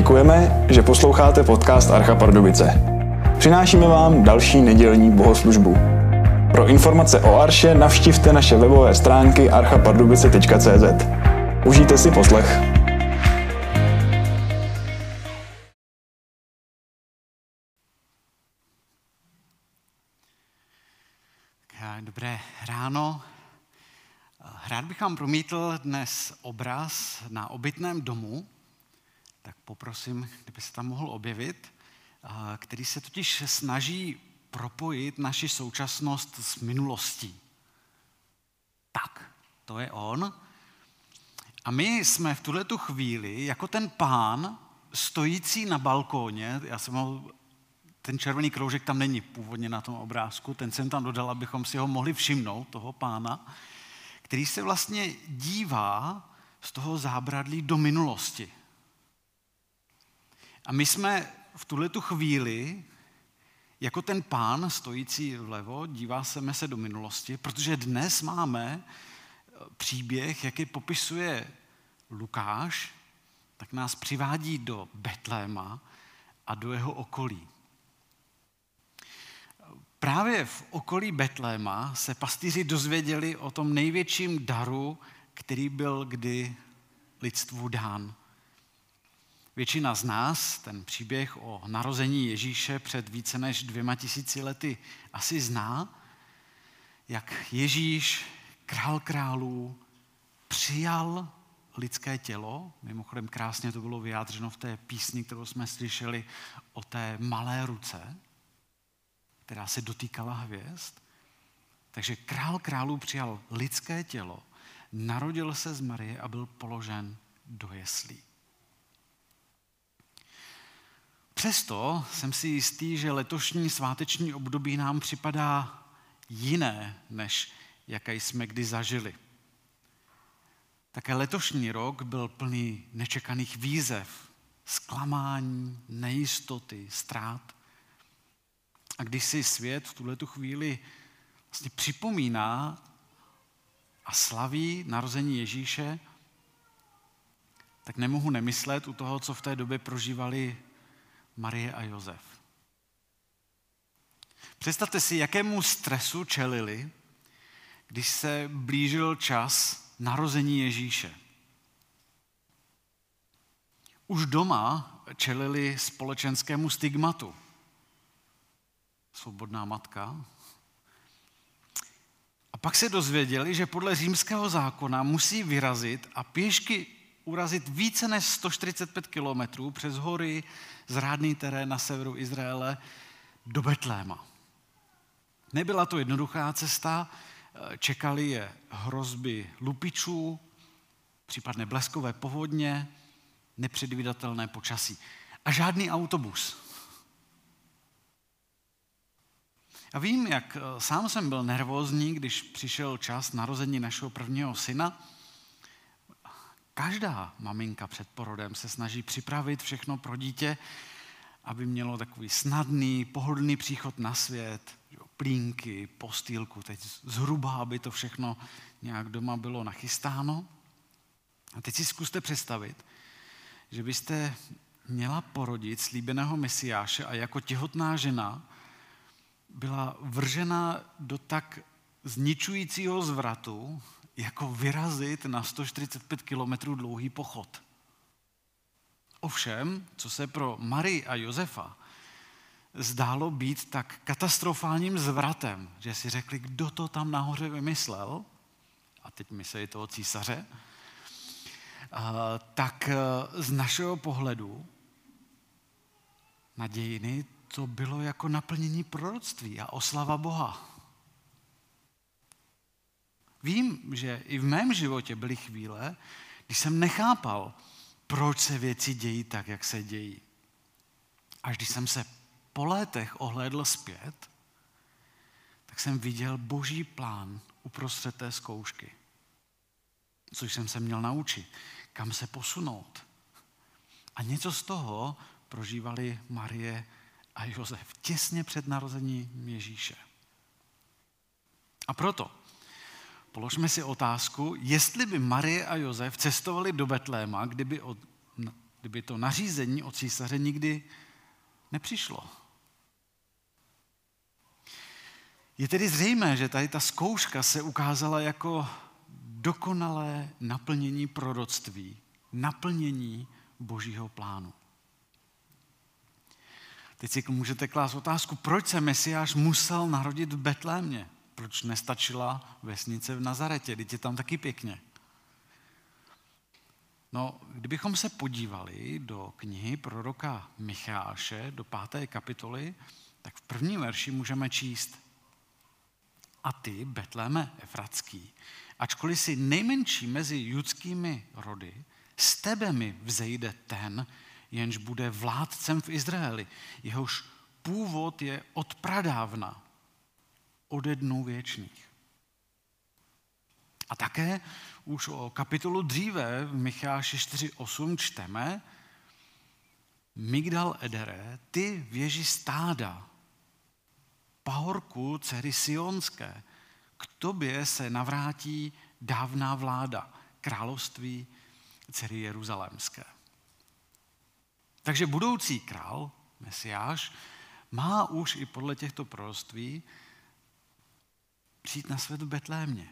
Děkujeme, že posloucháte podcast Archa Pardubice. Přinášíme vám další nedělní bohoslužbu. Pro informace o Arše navštivte naše webové stránky archapardubice.cz. Užijte si poslech. Dobré ráno. Rád bych vám promítl dnes obraz na obytném domu, tak poprosím, kdyby se tam mohl objevit, který se totiž snaží propojit naši současnost s minulostí. Tak, to je on. A my jsme v tuhle chvíli jako ten pán stojící na balkóně, já jsem ho, ten červený kroužek tam není původně na tom obrázku, ten jsem tam dodal, abychom si ho mohli všimnout, toho pána, který se vlastně dívá z toho zábradlí do minulosti. A my jsme v tuhle tu chvíli jako ten pán stojící vlevo, dívá se se do minulosti, protože dnes máme eh, příběh, jaký popisuje Lukáš, tak nás přivádí do Betléma a do jeho okolí. Právě v okolí Betléma se pastýři dozvěděli o tom největším daru, který byl kdy lidstvu dán. Většina z nás ten příběh o narození Ježíše před více než dvěma tisíci lety asi zná, jak Ježíš, král králů, přijal lidské tělo. Mimochodem krásně to bylo vyjádřeno v té písni, kterou jsme slyšeli o té malé ruce, která se dotýkala hvězd. Takže král králů přijal lidské tělo, narodil se z Marie a byl položen do jeslí. Přesto jsem si jistý, že letošní sváteční období nám připadá jiné, než jaké jsme kdy zažili. Také letošní rok byl plný nečekaných výzev, zklamání, nejistoty, ztrát. A když si svět v tuhle chvíli vlastně připomíná a slaví narození Ježíše, tak nemohu nemyslet u toho, co v té době prožívali Marie a Josef. Představte si, jakému stresu čelili, když se blížil čas narození Ježíše. Už doma čelili společenskému stigmatu. Svobodná matka. A pak se dozvěděli, že podle římského zákona musí vyrazit a pěšky urazit více než 145 kilometrů přes hory, zrádný terén na severu Izraele do Betléma. Nebyla to jednoduchá cesta, čekali je hrozby lupičů, případné bleskové povodně, nepředvídatelné počasí. A žádný autobus. A vím, jak eh, sám jsem byl nervózní, když přišel čas narození našeho prvního syna, Každá maminka před porodem se snaží připravit všechno pro dítě, aby mělo takový snadný, pohodlný příchod na svět, plínky, postýlku, teď zhruba, aby to všechno nějak doma bylo nachystáno. A teď si zkuste představit, že byste měla porodit slíbeného mesiáše a jako těhotná žena byla vržena do tak zničujícího zvratu, jako vyrazit na 145 kilometrů dlouhý pochod. Ovšem, co se pro Marii a Josefa zdálo být tak katastrofálním zvratem, že si řekli, kdo to tam nahoře vymyslel, a teď myslí toho císaře, tak e, z našeho pohledu na dějiny to bylo jako naplnění proroctví a oslava Boha. Vím, že i v mém životě byly chvíle, když jsem nechápal, proč se věci dějí tak, jak se dějí. Až když jsem se po létech ohlédl zpět, tak jsem viděl boží plán uprostřed té zkoušky. Což jsem se měl naučit, kam se posunout. A něco z toho prožívali Marie a Josef těsně před narozením Ježíše. A proto Položme si otázku, jestli by Marie a Josef cestovali do Betléma, kdyby od kdyby to nařízení od císaře nikdy nepřišlo. Je tedy zřejmé, že tady ta zkouška se ukázala jako dokonalé naplnění proroctví, naplnění božího plánu. Teď si můžete klást otázku, proč se Mesiáš musel narodit v Betlémě? Proč nestačila vesnice v Nazaretě? Teď je tam taky pěkně. No, kdybychom se podívali do knihy proroka Micháše, do páté kapitoly, tak v prvním verši můžeme číst A ty, Betléme Efratský, ačkoliv jsi nejmenší mezi judskými rody, z tebe mi vzejde ten, jenž bude vládcem v Izraeli. Jehož původ je od pradávna, ode dnů věčných. A také už o kapitolu dříve v Micháši 4.8 čteme, Migdal Edere, ty věži stáda, pahorku dcery Sionské, k tobě se navrátí dávná vláda, království dcery Jeruzalémské. Takže budoucí král, Mesiáš, má už i podle těchto proroctví přijít na svět v Betlémě.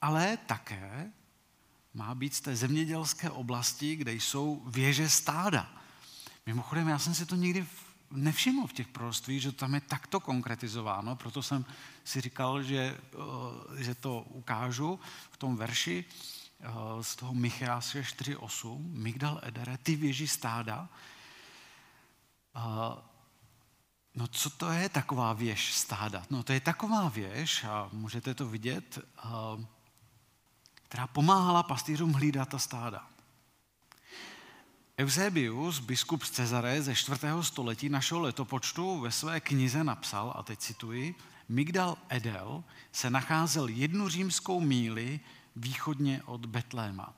Ale také má být z té zemědělské oblasti, kde jsou věže stáda. Mimochodem, já jsem si to nikdy nevšiml v těch proroctví, že tam je takto konkretizováno, proto jsem si říkal, že, eh, že to ukážu v tom verši eh, z toho Micháše 4.8, Migdal Edere, ty věži stáda, No co to je taková věž stáda? No to je taková věž, a můžete to vidět, která pomáhala pastýřům hlídat ta stáda. Eusebius, biskup z Cezare ze 4. století našeho letopočtu ve své knize napsal, a teď cituji, Migdal Edel se nacházel jednu římskou míli východně od Betléma.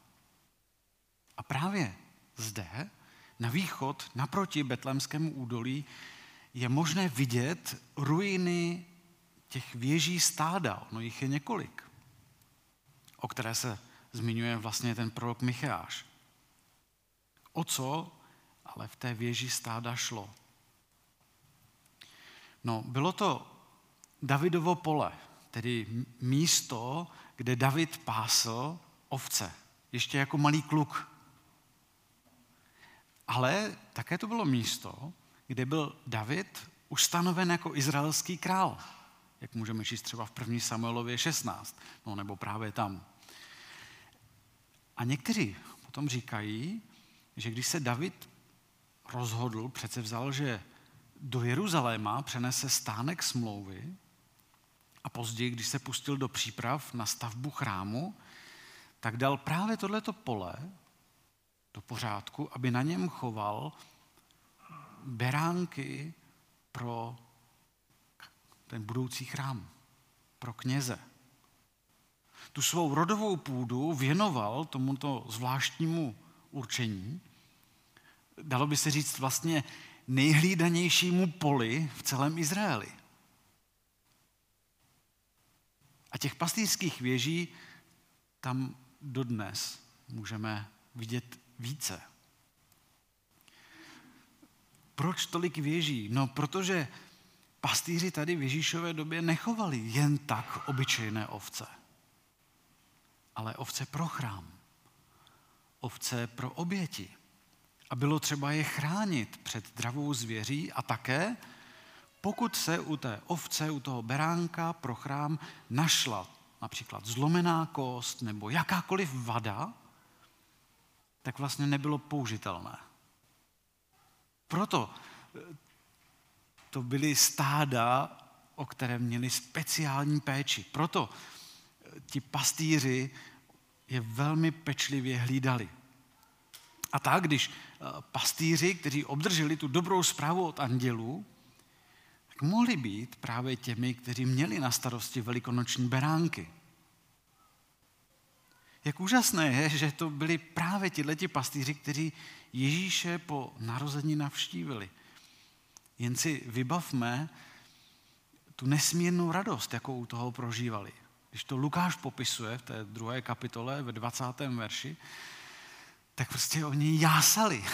A právě zde na východ, naproti Betlemskému údolí, je možné vidět ruiny těch věží stáda. No jich je několik, o které se zmiňuje vlastně ten prorok Micháš. O co ale v té věži stáda šlo? No, bylo to Davidovo pole, tedy místo, kde David pásl ovce, ještě jako malý kluk. Ale také to bylo místo, kde byl David ustanoven jako izraelský král. Jak můžeme číst třeba v 1. Samuelově 16, no nebo právě tam. A někteří potom říkají, že když se David rozhodl, přece vzal, že do Jeruzaléma přenese stánek smlouvy a později, když se pustil do příprav na stavbu chrámu, tak dal právě tohleto pole do pořádku, aby na něm choval beránky pro ten budoucí chrám, pro kněze. Tu svou rodovou půdu věnoval tomuto zvláštnímu určení, dalo by se říct vlastně nejhlídanějšímu poli v celém Izraeli. A těch pastýřských věží tam dodnes můžeme vidět více. Proč tolik věží? No, protože pastýři tady v Ježíšové době nechovali jen tak obyčejné ovce, ale ovce pro chrám, ovce pro oběti. A bylo třeba je chránit před dravou zvěří a také, pokud se u té ovce, u toho beránka pro chrám našla například zlomená kost nebo jakákoliv vada, tak vlastně nebylo použitelné. Proto eh, to byly stáda, o které měli speciální péči. Proto eh, ti pastýři je velmi pečlivě hlídali. A tak, když eh, pastýři, kteří obdrželi tu dobrou zprávu od andělů, tak mohli být právě těmi, kteří měli na starosti velikonoční beránky. Jak úžasné je, že to byli právě tihleti pastýři, kteří Ježíše po narození navštívili. Jen si vybavme tu nesmírnou radost, jakou u toho prožívali. Když to Lukáš popisuje v té druhé kapitole, ve 20. verši, tak prostě oni jásali.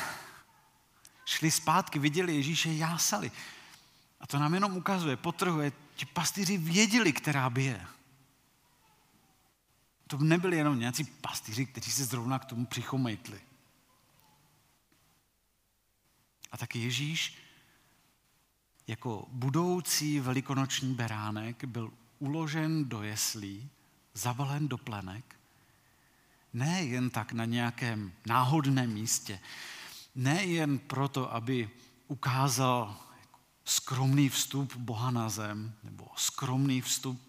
šli zpátky, viděli Ježíše, jásali. A to nám jenom ukazuje, potrhuje, ti pastýři věděli, která bije. To nebyli jenom nějací pastýři, kteří se zrovna k tomu přichomejtli. A taky Ježíš jako budoucí velikonoční beránek byl uložen do jeslí, zabalen do plenek, ne jen tak na nějakém náhodném místě, ne jen proto, aby ukázal skromný vstup Boha na zem, nebo skromný vstup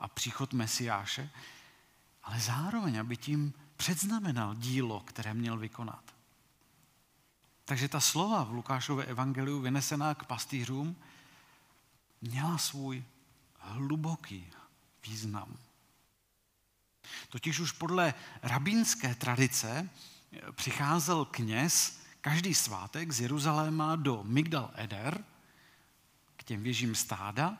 a příchod Mesiáše, ale zároveň, aby tím předznamenal dílo, které měl vykonat. Takže ta slova v Lukášově evangeliu vynesená k pastýřům měla svůj hluboký význam. Totiž už podle rabínské tradice přicházel kněz každý svátek z Jeruzaléma do Migdal Eder, k těm věžím stáda,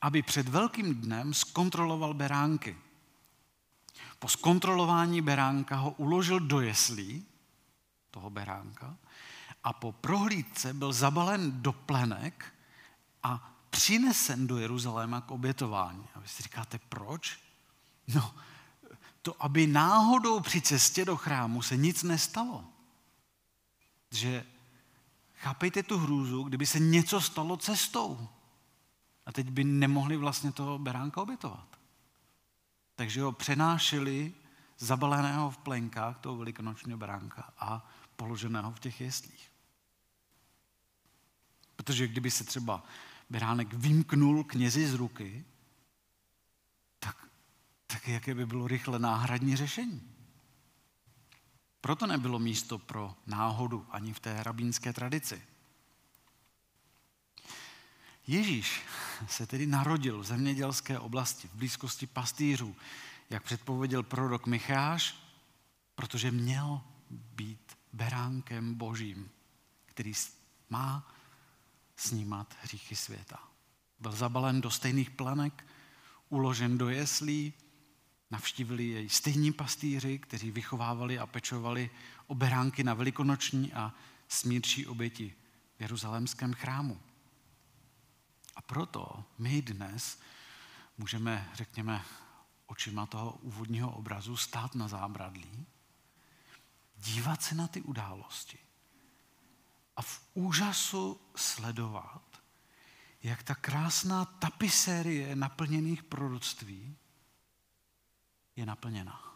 aby před velkým dnem zkontroloval beránky. Po zkontrolování beránka ho uložil do jeslí, toho beránka, a po prohlídce byl zabalen do plenek a přinesen do Jeruzaléma k obětování. A vy si říkáte, proč? No, to, aby náhodou při cestě do chrámu se nic nestalo. Že chápejte tu hrůzu, kdyby se něco stalo cestou. A teď by nemohli vlastně toho beránka obětovat. Takže ho přenášeli zabaleného v plenkách toho velikonočního beránka a položeného v těch jeslích. Protože kdyby se třeba beránek vymknul knězi z ruky, tak, tak jaké by bylo rychle náhradní řešení? Proto nebylo místo pro náhodu ani v té rabínské tradici. Ježíš se tedy narodil v zemědělské oblasti, v blízkosti pastýřů, jak předpověděl prorok Micháš, protože měl být beránkem božím, který má snímat hříchy světa. Byl zabalen do stejných planek, uložen do jeslí, navštívili jej stejní pastýři, kteří vychovávali a pečovali o beránky na velikonoční a smírčí oběti v jeruzalémském chrámu. A proto my dnes můžeme, řekněme, očima toho úvodního obrazu stát na zábradlí, dívat se na ty události a v úžasu sledovat, jak ta krásná tapisérie naplněných proroctví je naplněna.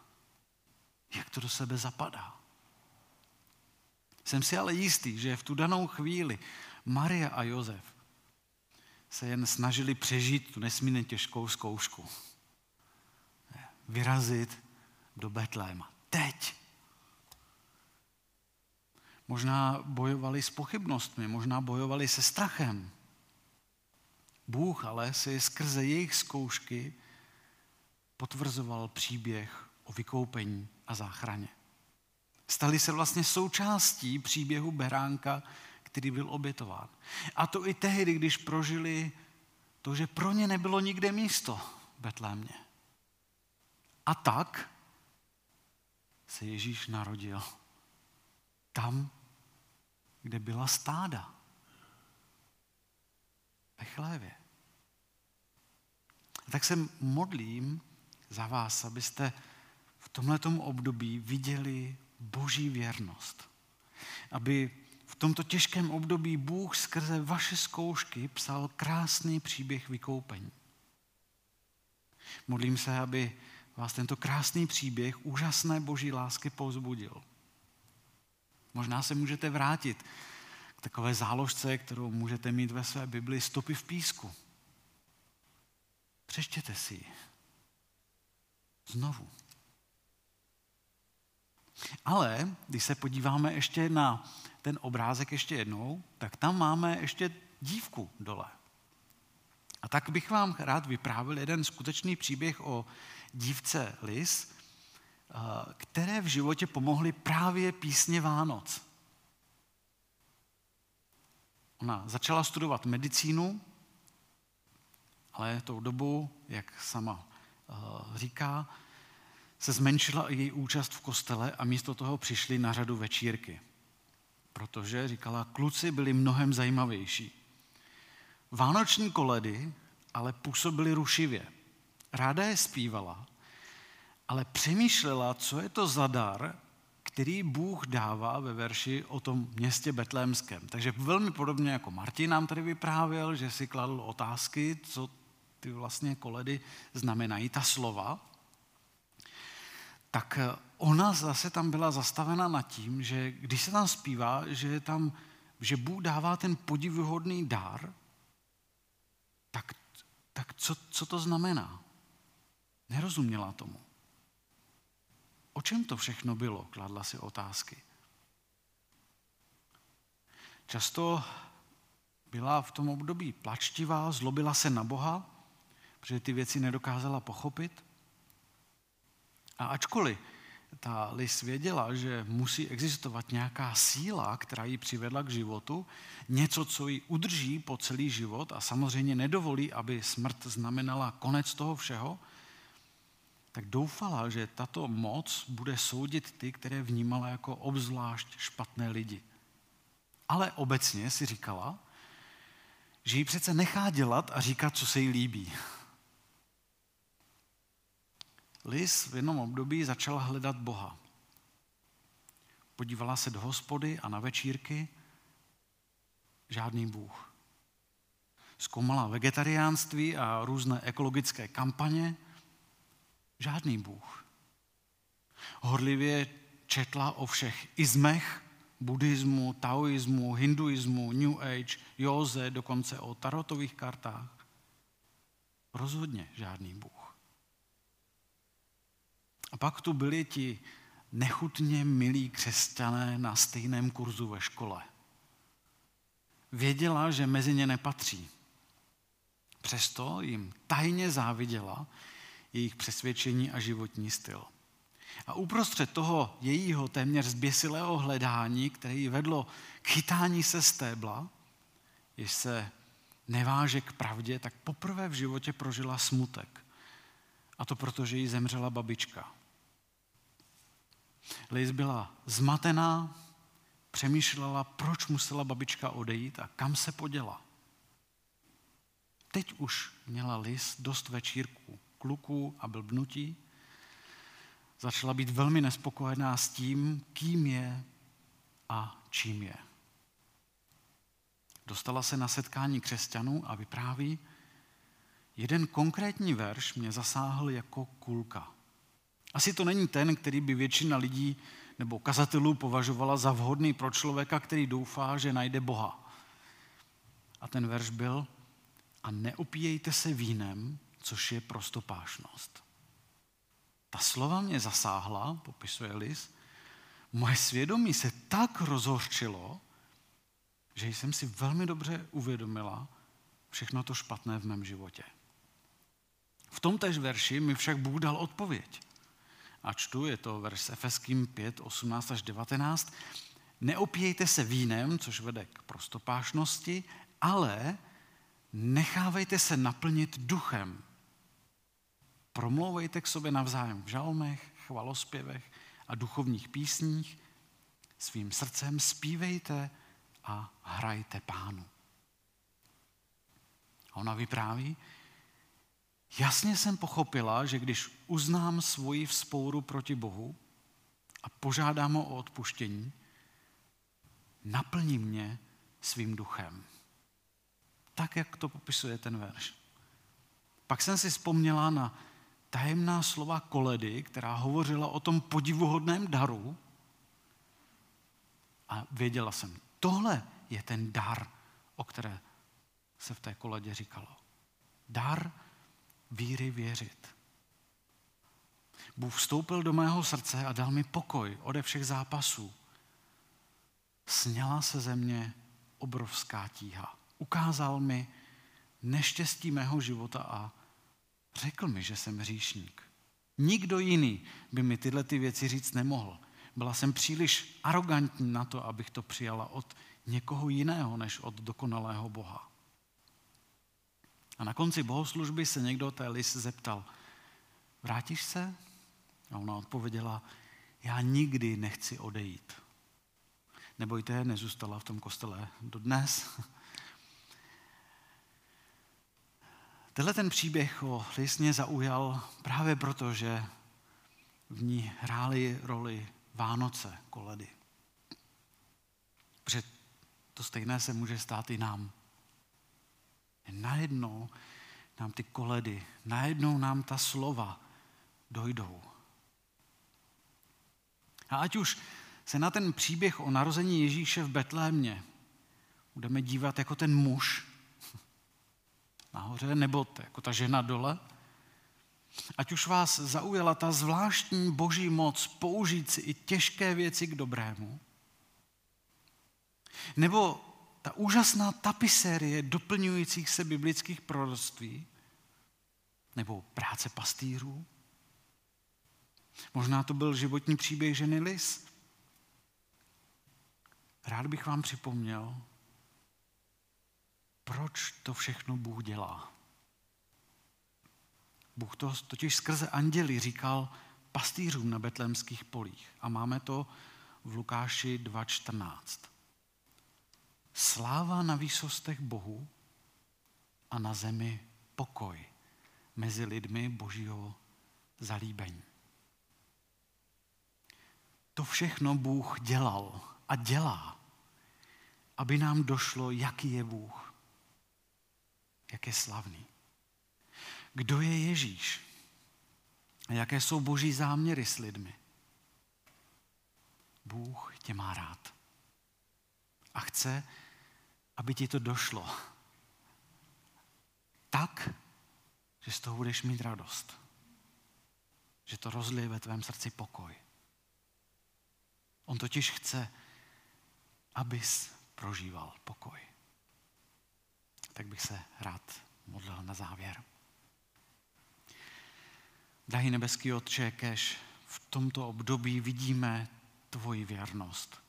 Jak to do sebe zapadá. Jsem si ale jistý, že v tu danou chvíli Maria a Josef se jen snažili přežít tu nesmírně těžkou zkoušku. Vyrazit do Betléma. Teď. Možná bojovali s pochybnostmi, možná bojovali se strachem. Bůh ale si skrze jejich zkoušky potvrzoval příběh o vykoupení a záchraně. Stali se vlastně součástí příběhu beránka, který byl obětován. A to i tehdy, když prožili to, že pro ně nebylo nikde místo v Betlémě. A tak se Ježíš narodil tam, kde byla stáda. Ve chlévě. A tak se modlím za vás, abyste v tomto období viděli boží věrnost. Aby v tomto těžkém období Bůh skrze vaše zkoušky psal krásný příběh vykoupení. Modlím se, aby vás tento krásný příběh úžasné boží lásky pozbudil. Možná se můžete vrátit k takové záložce, kterou můžete mít ve své Bibli stopy v písku. Přečtěte si ji. Znovu. Ale když se podíváme ještě na ten obrázek ještě jednou, tak tam máme ještě dívku dole. A tak bych vám rád vyprávil jeden skutečný příběh o dívce Lis, které v životě pomohly právě písně Vánoc. Ona začala studovat medicínu, ale tou dobu, jak sama eh, říká, se zmenšila její účast v kostele a místo toho přišly na řadu večírky. protože, říkala, kluci byli mnohem zajímavější. Vánoční koledy ale působily rušivě. Ráda je zpívala, ale přemýšlela, co je to za dar, který Bůh dává ve verši o tom městě Betlémském. Takže velmi podobně jako Martin nám tady vyprávěl, že si kladl otázky, co ty vlastně koledy znamenají, ta slova, tak ona zase tam byla zastavena nad tím, že když se tam zpívá, že, tam, že Bůh dává ten podivuhodný dár, tak, tak co, co to znamená? Nerozuměla tomu. O čem to všechno bylo? Kladla si otázky. Často byla v tom období plačtivá, zlobila se na Boha, protože ty věci nedokázala pochopit. A ačkoliv ta Lis věděla, že musí existovat nějaká síla, která ji přivedla k životu, něco, co ji udrží po celý život a samozřejmě nedovolí, aby smrt znamenala konec toho všeho, tak doufala, že tato moc bude soudit ty, které vnímala jako obzvlášť špatné lidi. Ale obecně si říkala, že ji přece nechá dělat a říkat, co se jí líbí. Liz v jednom období začala hledat Boha. Podívala se do hospody a na večírky. Žádný Bůh. Zkoumala vegetariánství a různé ekologické kampaně. Žádný Bůh. Horlivě četla o všech izmech, buddhismu, taoismu, hinduismu, New Age, józe, dokonce o tarotových kartách. Rozhodně žádný Bůh. A pak tu byli ti nechutně milí křesťané na stejném kurzu ve škole. Věděla, že mezi ně nepatří. Přesto jim tajně záviděla jejich přesvědčení a životní styl. A uprostřed toho jejího téměř zběsilého hledání, které ji vedlo k chytání se stébla, jež se neváže k pravdě, tak poprvé v životě prožila smutek. A to proto, že jí zemřela babička. Liz byla zmatená, přemýšlela, proč musela babička odejít a kam se poděla. Teď už měla Liz dost večírků, kluků a blbnutí. Začala být velmi nespokojená s tím, kým je a čím je. Dostala se na setkání křesťanů a vypráví, jeden konkrétní verš mě zasáhl jako kulka. Asi to není ten, který by většina lidí nebo kazatelů považovala za vhodný pro člověka, který doufá, že najde Boha. A ten verš byl, a neopíjejte se vínem, což je prostopášnost. Ta slova mě zasáhla, popisuje Lis, moje svědomí se tak rozhořčilo, že jsem si velmi dobře uvědomila všechno to špatné v mém životě. V tom též verši mi však Bůh dal odpověď a čtu, je to verš Efeským 5, 18 až 19, neopíjejte se vínem, což vede k prostopášnosti, ale nechávejte se naplnit duchem. Promlouvejte k sobě navzájem v žalmech, chvalospěvech a duchovních písních. Svým srdcem zpívejte a hrajte pánu. A ona vypráví, Jasně jsem pochopila, že když uznám svoji vzpouru proti Bohu a požádám ho o odpuštění, naplní mě svým duchem. Tak, jak to popisuje ten verš. Pak jsem si vzpomněla na tajemná slova koledy, která hovořila o tom podivuhodném daru a věděla jsem, tohle je ten dar, o které se v té koledě říkalo. Dar víry věřit. Bůh vstoupil do mého srdce a dal mi pokoj ode všech zápasů. Sněla se ze mě obrovská tíha. Ukázal mi neštěstí mého života a řekl mi, že jsem hříšník. Nikdo jiný by mi tyhle ty věci říct nemohl. Byla jsem příliš arrogantní na to, abych to přijala od někoho jiného než od dokonalého Boha. A na konci bohoslužby se někdo té Lis zeptal, vrátíš se? A ona odpověděla, já nikdy nechci odejít. Nebojte, nezůstala v tom kostele dodnes. Tenhle ten příběh o Lisně zaujal právě proto, že v ní hrály roli Vánoce, koledy. Protože to stejné se může stát i nám. Najednou nám ty koledy, najednou nám ta slova dojdou. A ať už se na ten příběh o narození Ježíše v Betlémě budeme dívat jako ten muž nahoře, nebo jako ta žena dole, ať už vás zaujala ta zvláštní boží moc použít si i těžké věci k dobrému, nebo ta úžasná tapisérie doplňujících se biblických proroctví, nebo práce pastýrů, Možná to byl životní příběh ženy Lis. Rád bych vám připomněl, proč to všechno Bůh dělá. Bůh to totiž skrze anděli říkal pastýřům na betlémských polích. A máme to v Lukáši 2.14. Sláva na výsostech Bohu a na zemi pokoj mezi lidmi božího zalíbení. To všechno Bůh dělal a dělá, aby nám došlo, jaký je Bůh. Jak je slavný. Kdo je Ježíš? Jaké jsou boží záměry s lidmi? Bůh tě má rád. A chce, aby ti to došlo. Tak, že z toho budeš mít radost. Že to rozlije ve tvém srdci pokoj. On totiž chce, abys prožíval pokoj. Tak bych se rád modlil na závěr. Drahý nebeský Otče, kež v tomto období vidíme tvoji věrnost.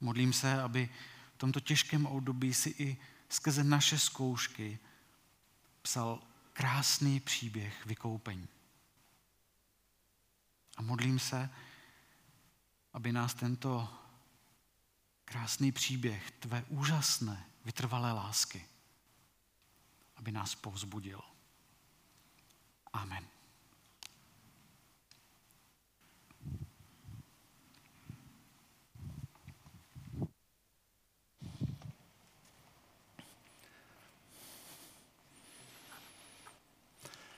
Modlím se, aby v tomto těžkém období si i skrze naše zkoušky psal krásný příběh vykoupení. A modlím se, aby nás tento krásný příběh tvé úžasné, vytrvalé lásky, aby nás povzbudil. Amen.